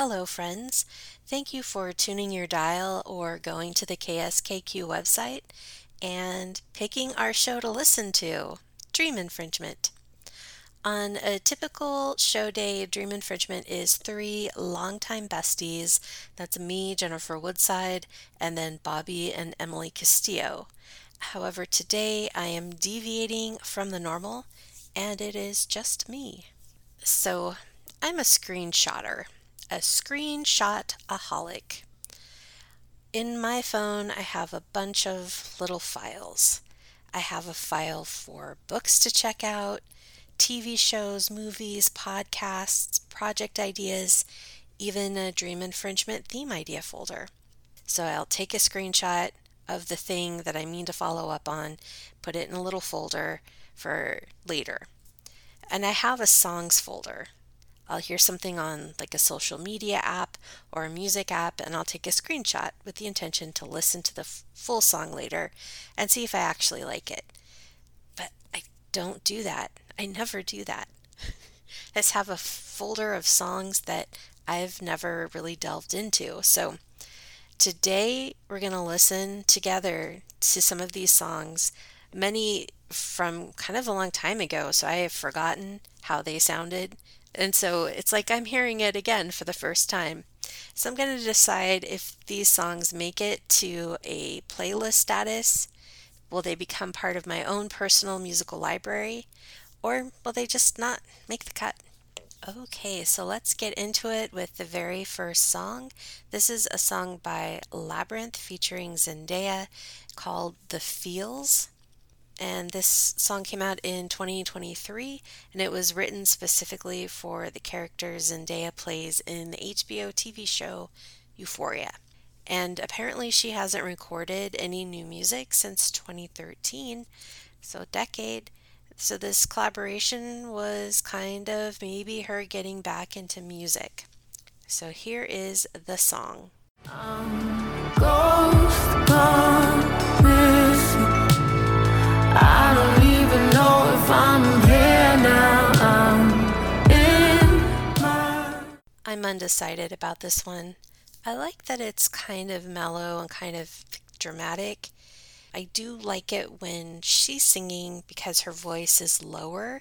Hello, friends. Thank you for tuning your dial or going to the KSKQ website and picking our show to listen to Dream Infringement. On a typical show day, Dream Infringement is three longtime besties. That's me, Jennifer Woodside, and then Bobby and Emily Castillo. However, today I am deviating from the normal and it is just me. So I'm a screenshotter, a screenshot aholic. In my phone, I have a bunch of little files. I have a file for books to check out, TV shows, movies, podcasts, project ideas, even a dream infringement theme idea folder. So I'll take a screenshot of the thing that I mean to follow up on, put it in a little folder for later. And I have a songs folder. I'll hear something on like a social media app or a music app, and I'll take a screenshot with the intention to listen to the f- full song later and see if I actually like it. But I don't do that. I never do that. I just have a folder of songs that I've never really delved into. So today we're going to listen together to some of these songs, many from kind of a long time ago. So I have forgotten how they sounded and so it's like I'm hearing it again for the first time. So I'm going to decide if these songs make it to a playlist status. Will they become part of my own personal musical library? Or will they just not make the cut? Okay, so let's get into it with the very first song. This is a song by Labrinth featuring Zendaya called The Feels and this song came out in 2023 and it was written specifically for the character Zendaya plays in the HBO TV show Euphoria. And apparently she hasn't recorded any new music since 2013, so a decade. So this collaboration was kind of maybe her getting back into music. So here is the song. Um, ghost, I'm undecided about this one. I like that it's kind of mellow and kind of dramatic. I do like it when she's singing because her voice is lower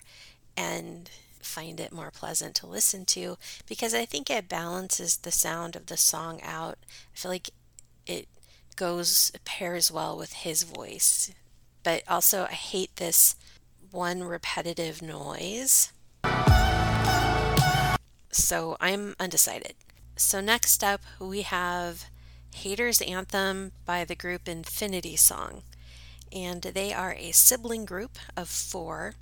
and find it more pleasant to listen to because I think it balances the sound of the song out. I feel like it goes pairs well with his voice but also I hate this one repetitive noise. So I'm undecided. So next up we have Haters Anthem by the group Infinity Song. And they are a sibling group of four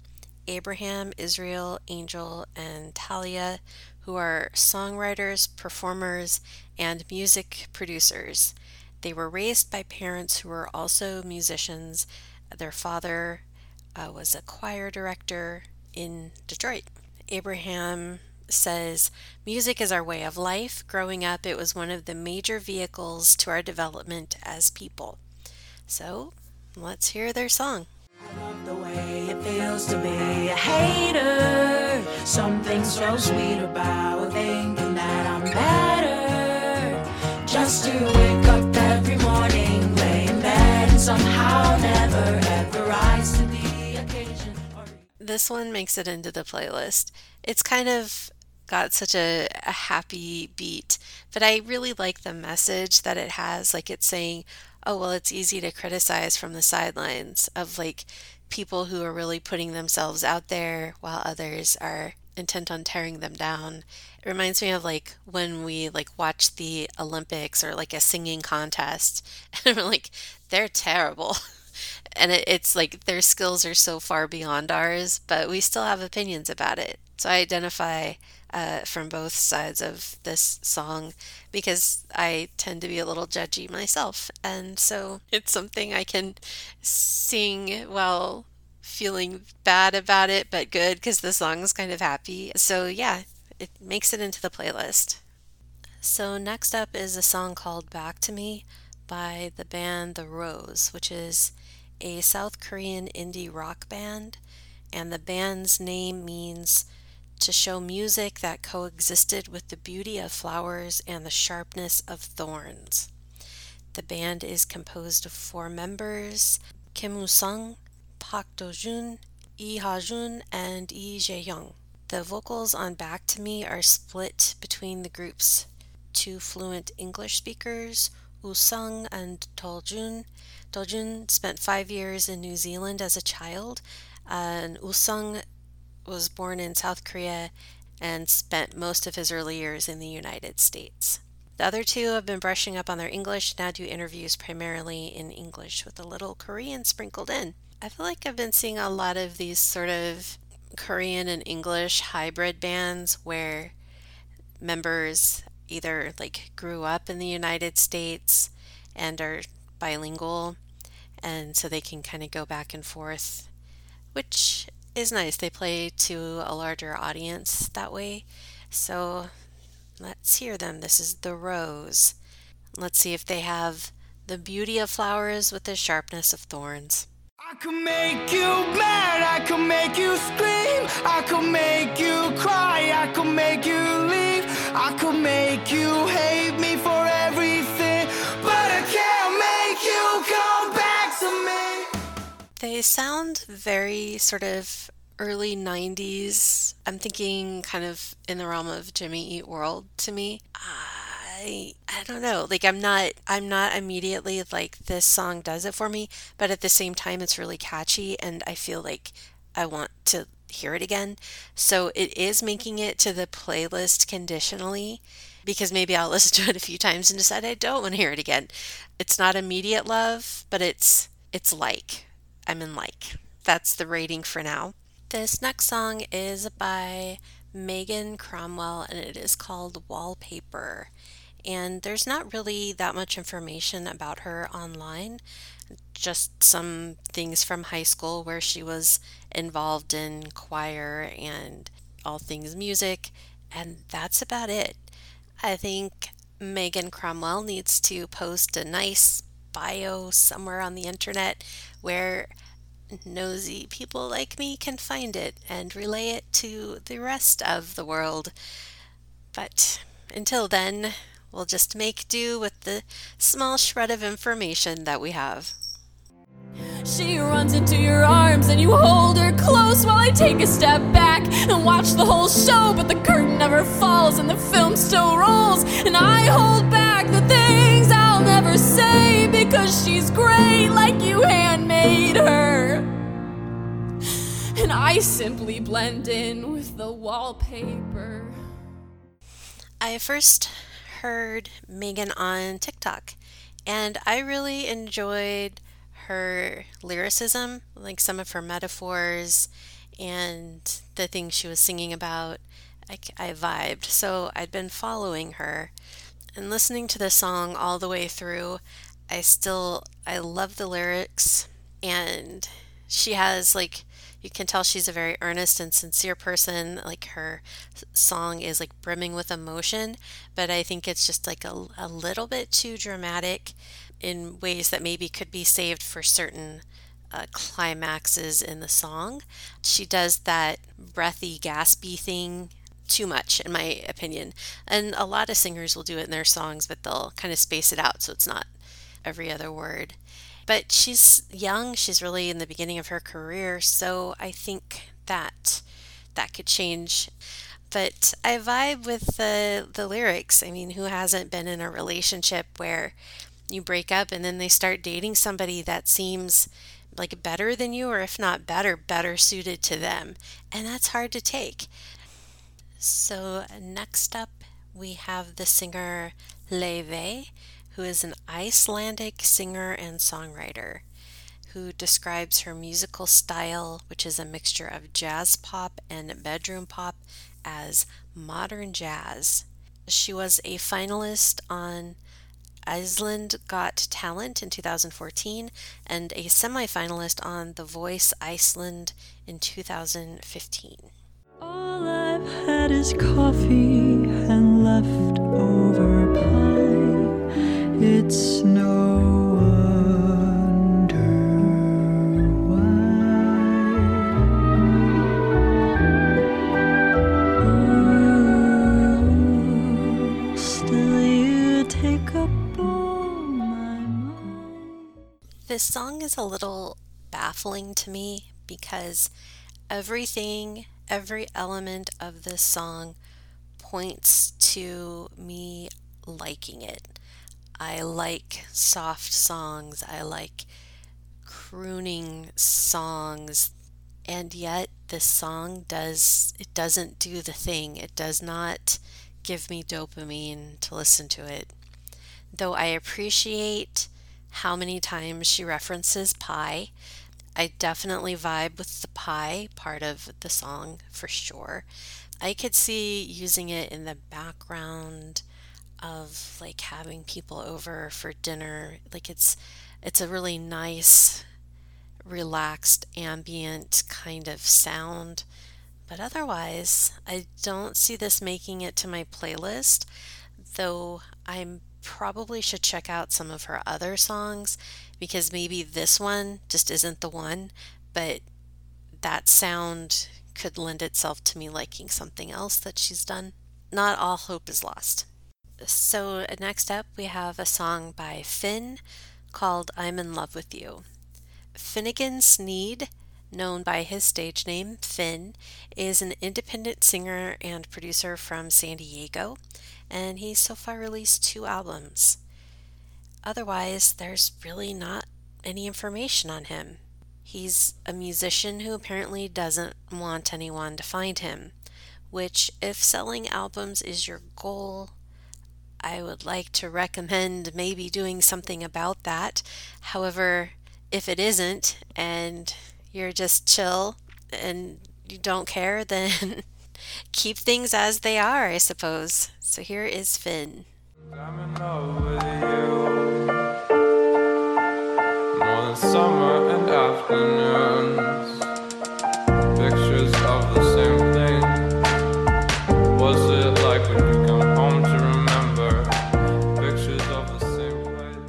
Abraham, Israel, Angel, and Talia, who are songwriters, performers, and music producers. They were raised by parents who were also musicians their father uh, was a choir director in Detroit. Abraham says, Music is our way of life. Growing up, it was one of the major vehicles to our development as people. So let's hear their song. the way it feels to be a hater. Something so sweet about thinking that I'm better. Just to wake up somehow never this one makes it into the playlist. It's kind of got such a, a happy beat, but I really like the message that it has. Like it's saying, oh, well, it's easy to criticize from the sidelines of like people who are really putting themselves out there while others are intent on tearing them down. It reminds me of like when we like watch the Olympics or like a singing contest and we're like, they're terrible. and it, it's like their skills are so far beyond ours, but we still have opinions about it. So I identify uh, from both sides of this song because I tend to be a little judgy myself, and so it's something I can sing while feeling bad about it, but good because the song's kind of happy. So yeah, it makes it into the playlist. So next up is a song called Back to Me by the band The Rose, which is a South Korean indie rock band, and the band's name means to show music that coexisted with the beauty of flowers and the sharpness of thorns. The band is composed of four members Kim Woo Sung, Park Do Jun, Lee Ha Jun, and Lee Jae Young. The vocals on Back to Me are split between the group's two fluent English speakers, Woo Sung and Do Jun. Do Jun spent five years in New Zealand as a child, and Woo Sung was born in South Korea and spent most of his early years in the United States. The other two have been brushing up on their English, now do interviews primarily in English with a little Korean sprinkled in. I feel like I've been seeing a lot of these sort of Korean and English hybrid bands where members either like grew up in the United States and are bilingual and so they can kind of go back and forth which is nice. They play to a larger audience that way. So let's hear them. This is The Rose. Let's see if they have the beauty of flowers with the sharpness of thorns. Could make you mad, I could make you scream, I could make you cry, I could make you leave, I could make you hate me for everything, but I can't make you come back to me. They sound very sort of early 90s. I'm thinking kind of in the realm of Jimmy Eat World to me. Ah, I I don't know. Like I'm not I'm not immediately like this song does it for me, but at the same time it's really catchy and I feel like I want to hear it again. So it is making it to the playlist conditionally because maybe I'll listen to it a few times and decide I don't want to hear it again. It's not immediate love, but it's it's like I'm in like. That's the rating for now. This next song is by Megan Cromwell and it is called Wallpaper. And there's not really that much information about her online, just some things from high school where she was involved in choir and all things music, and that's about it. I think Megan Cromwell needs to post a nice bio somewhere on the internet where nosy people like me can find it and relay it to the rest of the world. But until then, we'll just make do with the small shred of information that we have. She runs into your arms and you hold her close while I take a step back and watch the whole show. But the curtain never falls and the film still rolls. And I hold back the things I'll never say because she's great like you handmade her. And I simply blend in with the wallpaper. I first heard Megan on TikTok and I really enjoyed her lyricism, like some of her metaphors and the things she was singing about. I, I vibed. So I'd been following her and listening to the song all the way through. I still, I love the lyrics and she has like, you can tell she's a very earnest and sincere person. Like her song is like brimming with emotion, but I think it's just like a, a little bit too dramatic in ways that maybe could be saved for certain uh, climaxes in the song. She does that breathy, gaspy thing too much, in my opinion. And a lot of singers will do it in their songs, but they'll kind of space it out so it's not every other word. But she's young, she's really in the beginning of her career, so I think that that could change. But I vibe with the the lyrics. I mean, who hasn't been in a relationship where you break up and then they start dating somebody that seems like better than you or if not better better suited to them and that's hard to take so next up we have the singer Laufey who is an Icelandic singer and songwriter who describes her musical style which is a mixture of jazz pop and bedroom pop as modern jazz she was a finalist on Iceland Got Talent in 2014 and a semifinalist on The Voice Iceland in 2015. All I've had is coffee to me because everything, every element of this song points to me liking it. I like soft songs, I like crooning songs, and yet this song does it doesn't do the thing. It does not give me dopamine to listen to it. Though I appreciate how many times she references pie, I definitely vibe with the pie part of the song for sure. I could see using it in the background of like having people over for dinner. Like it's it's a really nice relaxed ambient kind of sound. But otherwise, I don't see this making it to my playlist, though I probably should check out some of her other songs because maybe this one just isn't the one, but that sound could lend itself to me liking something else that she's done. Not all hope is lost. So, next up, we have a song by Finn called I'm in Love with You. Finnegan Sneed, known by his stage name Finn, is an independent singer and producer from San Diego, and he's so far released two albums. Otherwise, there's really not any information on him. He's a musician who apparently doesn't want anyone to find him, which, if selling albums is your goal, I would like to recommend maybe doing something about that. However, if it isn't and you're just chill and you don't care, then keep things as they are, I suppose. So here is Finn. I'm in love with you. More than summer and afternoons. Pictures of the same thing. Was it like when you come home to remember? Pictures of the same place.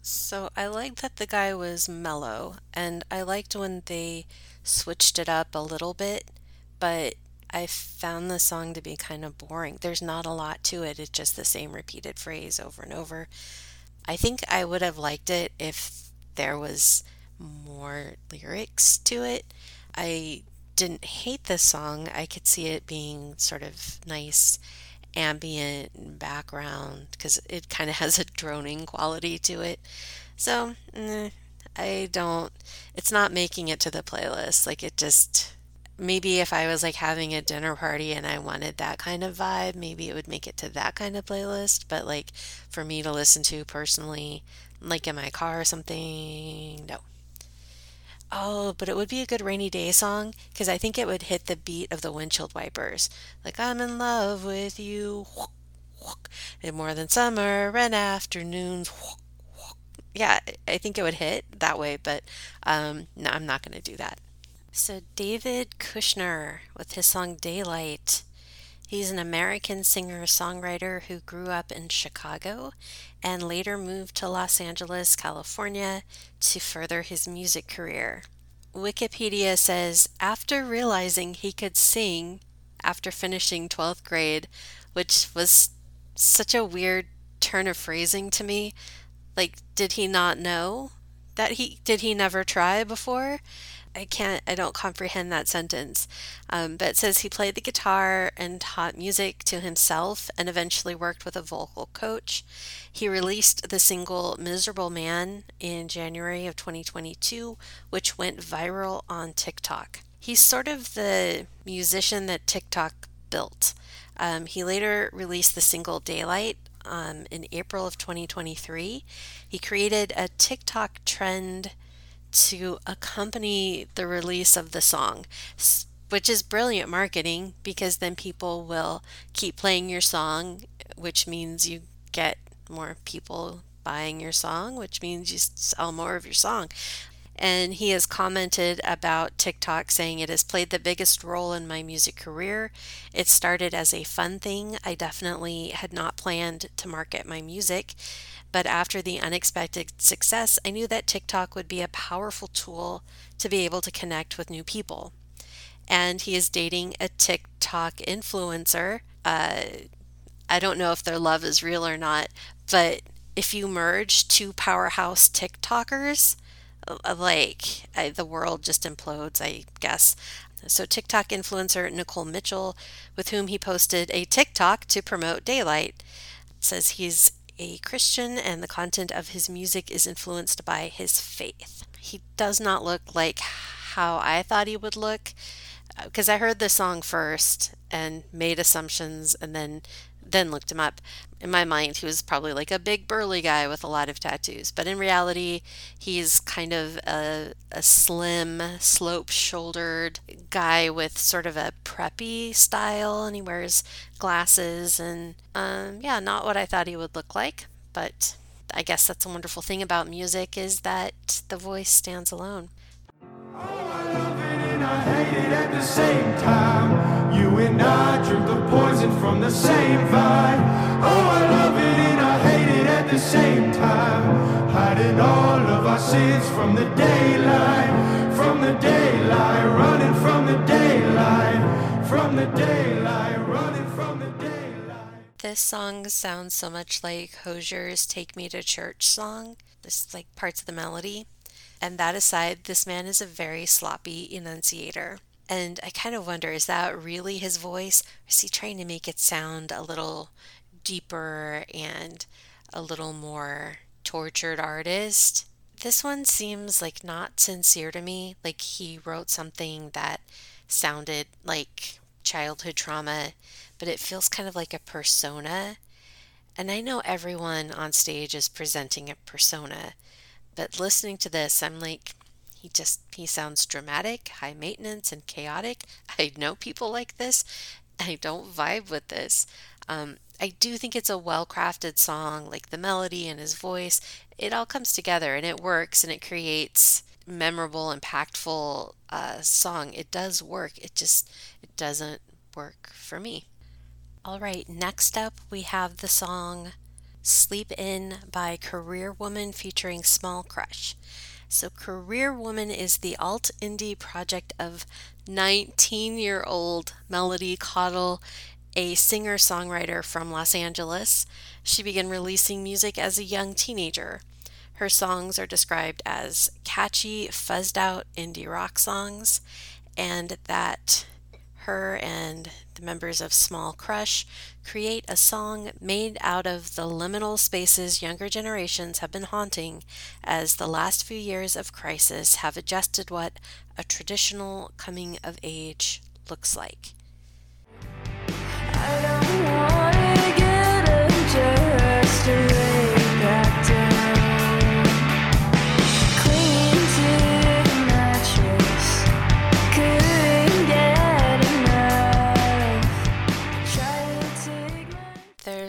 So I liked that the guy was mellow, and I liked when they switched it up a little bit, but I found the song to be kind of boring. There's not a lot to it, it's just the same repeated phrase over and over. I think I would have liked it if there was more lyrics to it. I didn't hate the song, I could see it being sort of nice ambient background because it kind of has a droning quality to it. So, eh, I don't, it's not making it to the playlist. Like, it just, maybe if I was like having a dinner party and I wanted that kind of vibe, maybe it would make it to that kind of playlist. But, like, for me to listen to personally, like in my car or something, no. Oh, but it would be a good rainy day song because I think it would hit the beat of the windshield wipers. Like, I'm in love with you. And more than summer and afternoons. Yeah, I think it would hit that way, but um, no, I'm not going to do that. So, David Kushner with his song Daylight. He's an American singer songwriter who grew up in Chicago and later moved to Los Angeles, California to further his music career. Wikipedia says after realizing he could sing after finishing 12th grade, which was such a weird turn of phrasing to me. Like, did he not know that he did he never try before? I can't, I don't comprehend that sentence. Um, but it says he played the guitar and taught music to himself and eventually worked with a vocal coach. He released the single Miserable Man in January of 2022, which went viral on TikTok. He's sort of the musician that TikTok built. Um, he later released the single Daylight um, in April of 2023. He created a TikTok trend to accompany the release of the song, which is brilliant marketing because then people will keep playing your song, which means you get more people buying your song, which means you sell more of your song. And he has commented about TikTok saying it has played the biggest role in my music career. It started as a fun thing. I definitely had not planned to market my music. But after the unexpected success, I knew that TikTok would be a powerful tool to be able to connect with new people. And he is dating a TikTok influencer. Uh, I don't know if their love is real or not, but if you merge two powerhouse TikTokers, uh, like I, the world just implodes, I guess. So, TikTok influencer Nicole Mitchell, with whom he posted a TikTok to promote Daylight, says he's a Christian and the content of his music is influenced by his faith. He does not look like how I thought he would look uh, because I heard the song first and made assumptions and then then looked him up. In my mind, he was probably like a big burly guy with a lot of tattoos, but in reality, he's kind of a, a slim, slope shouldered guy with sort of a preppy style, and he wears glasses, and um, yeah, not what I thought he would look like, but I guess that's a wonderful thing about music is that the voice stands alone. I love it and I hate it at the same time. You and I drink the poison from the same vine. Oh, I love it and I hate it at the same time. Hiding all of our sins from the daylight, from the daylight, running from the daylight, from the daylight, running from the daylight. This song sounds so much like Hozier's Take Me to Church song. This like parts of the melody. And that aside, this man is a very sloppy enunciator. And I kind of wonder is that really his voice? Is he trying to make it sound a little deeper and a little more tortured artist? This one seems like not sincere to me. Like he wrote something that sounded like childhood trauma, but it feels kind of like a persona. And I know everyone on stage is presenting a persona, but listening to this, I'm like, he just, he sounds dramatic, high maintenance, and chaotic. I know people like this. I don't vibe with this. Um, I do think it's a well crafted song, like the melody and his voice. It all comes together and it works and it creates memorable, impactful uh, song. It does work. It just it doesn't work for me. All right, next up we have the song Sleep In by Career Woman featuring Small Crush. So, Career Woman is the alt indie project of 19 year old Melody Caudle, a singer songwriter from Los Angeles. She began releasing music as a young teenager. Her songs are described as catchy, fuzzed out indie rock songs, and that her and members of Small Crush create a song made out of the liminal spaces younger generations have been haunting as the last few years of crisis have adjusted what a traditional coming of age looks like. Their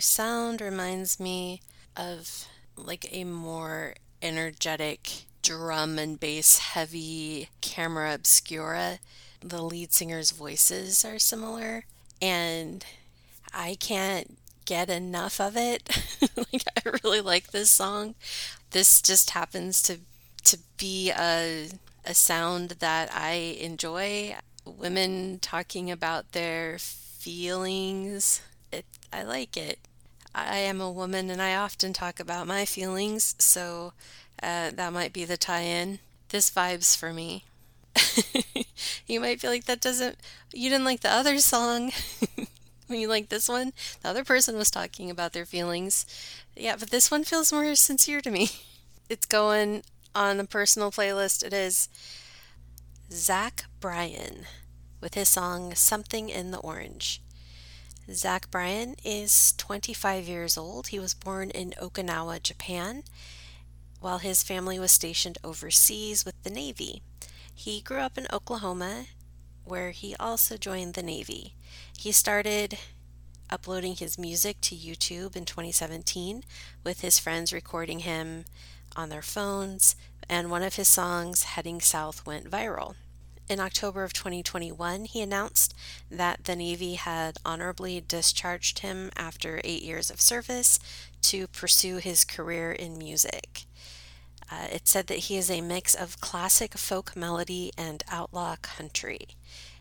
sound reminds me of like a more energetic drum and bass heavy camera obscura. The lead singer's voices are similar, and I can't get enough of it. like I really like this song. This just happens to to be a a sound that I enjoy. Women talking about their feelings. It I like it. I am a woman and I often talk about my feelings, so uh, that might be the tie in. This vibes for me. you might feel like that doesn't, you didn't like the other song. you like this one, the other person was talking about their feelings. Yeah, but this one feels more sincere to me. It's going on the personal playlist. It is Zach Bryan with his song Something in the Orange. Zach Bryan is 25 years old. He was born in Okinawa, Japan, while his family was stationed overseas with the Navy. He grew up in Oklahoma, where he also joined the Navy. He started uploading his music to YouTube in 2017, with his friends recording him on their phones, and one of his songs, Heading South, went viral. In October of 2021, he announced that the Navy had honorably discharged him after eight years of service to pursue his career in music. Uh, it said that he is a mix of classic folk melody and outlaw country.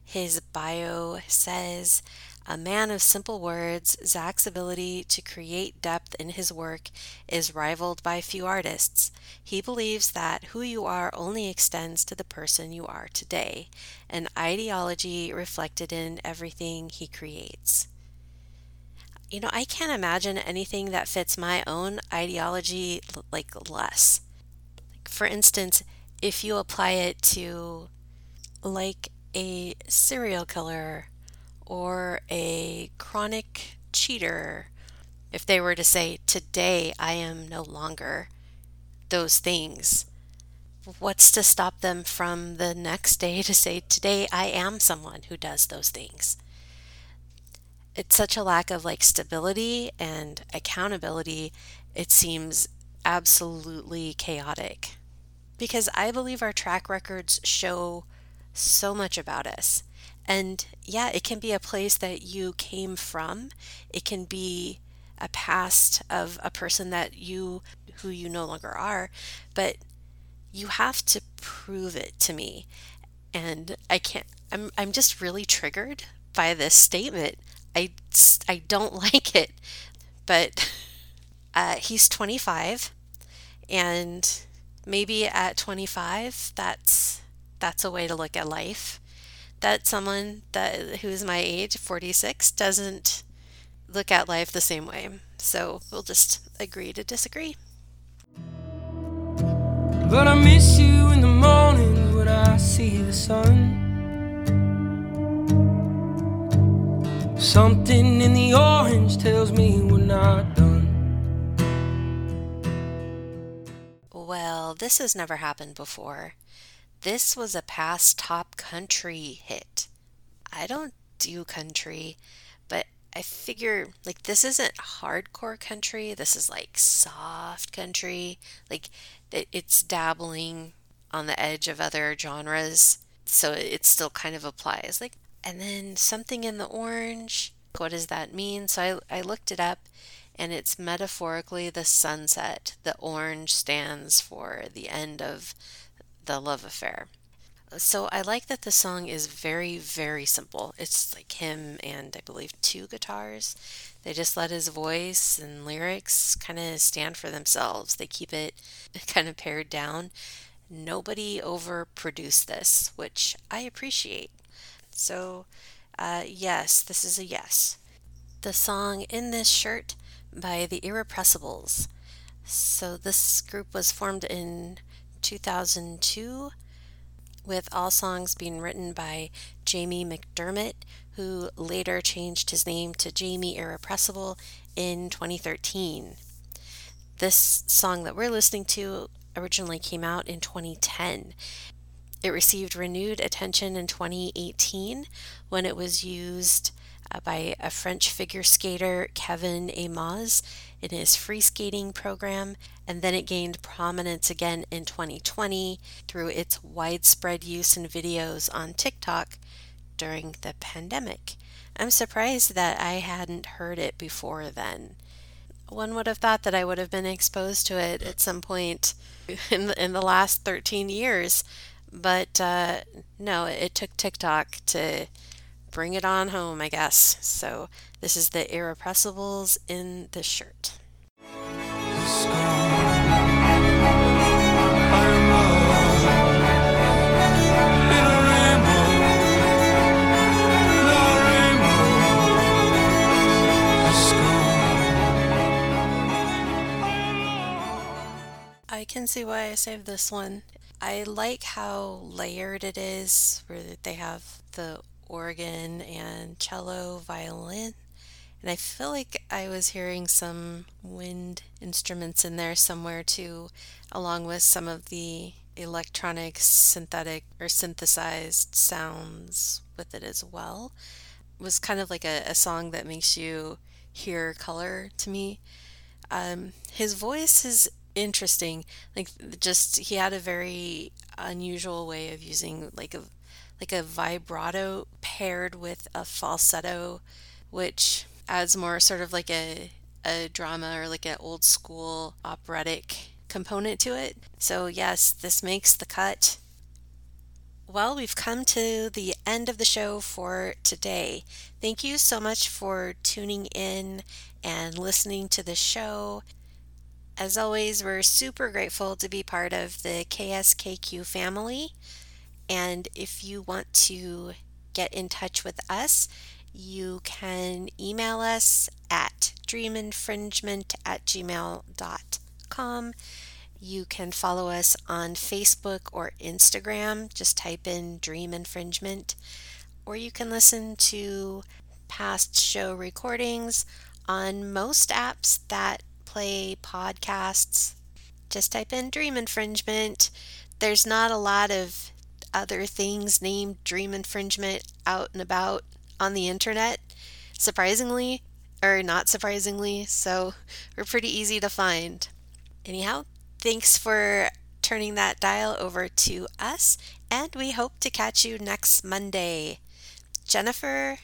His bio says, A man of simple words, Zach's ability to create depth in his work is rivaled by few artists. He believes that who you are only extends to the person you are today, an ideology reflected in everything he creates. You know, I can't imagine anything that fits my own ideology like less. For instance, if you apply it to like a serial killer or a chronic cheater, if they were to say, Today I am no longer those things, what's to stop them from the next day to say, Today I am someone who does those things? It's such a lack of like stability and accountability, it seems absolutely chaotic. Because I believe our track records show so much about us. And yeah, it can be a place that you came from. It can be a past of a person that you who you no longer are, but you have to prove it to me. And I can't I'm I'm just really triggered by this statement. I I don't like it. But uh, he's 25 and maybe at 25 that's that's a way to look at life that someone that who's my age 46 doesn't look at life the same way so we'll just agree to disagree But I miss you in the morning when I see the sun. Something in the orange tells me we're not done. well this has never happened before this was a past top country hit. I don't do country but i figure like this isn't hardcore country. This is like soft country. Like it's dabbling on the edge of other genres so it still kind of applies. Like and then something in the orange what does that mean? So i, I looked it up and it's metaphorically the sunset. The orange stands for the end of the love affair so I like that the song is very, very simple. It's like him and I believe two guitars. They just let his voice and lyrics kind of stand for themselves. They keep it kind of pared down. Nobody overproduced this, which I appreciate. So, uh, yes, this is a yes. The song In This Shirt by the Irrepressibles. So, this group was formed in 2002 with all songs being written by Jamie McDermott, who later changed his name to Jamie Irrepressible in 2013. This song that we're listening to originally came out in 2010. It received renewed attention in 2018 when it was used uh, by a French figure skater, Kevin Aymoz, in his free skating program, and then it gained prominence again in 2020 through its widespread use in videos on TikTok during the pandemic. I'm surprised that I hadn't heard it before then. One would have thought that I would have been exposed to it at some point in the, in the last 13 years, but uh, no, it took TikTok to bring it on home, I guess. So this is the Irrepressibles in the shirt. I can see why I saved this one. I like how layered it is, where they have the organ and cello, violin, and I feel like I was hearing some wind instruments in there somewhere too, along with some of the electronic, synthetic, or synthesized sounds with it as well. It was kind of like a, a song that makes you hear color to me. Um, his voice is interesting. Like just he had a very unusual way of using like a like a vibrato paired with a falsetto, which adds more sort of like a a drama or like an old school operatic component to it. So yes, this makes the cut. Well, we've come to the end of the show for today. Thank you so much for tuning in and listening to the show. As always, we're super grateful to be part of the KSKQ family. And if you want to get in touch with us, you can email us at dreaminfringement at gmail.com. You can follow us on Facebook or Instagram. Just type in Dream Infringement. Or you can listen to past show recordings on most apps that play podcasts. Just type in Dream Infringement. There's not a lot of other things named Dream Infringement out and about on the internet, surprisingly, or not surprisingly, so we're pretty easy to find. Anyhow, Thanks for turning that dial over to us, and we hope to catch you next Monday. Jennifer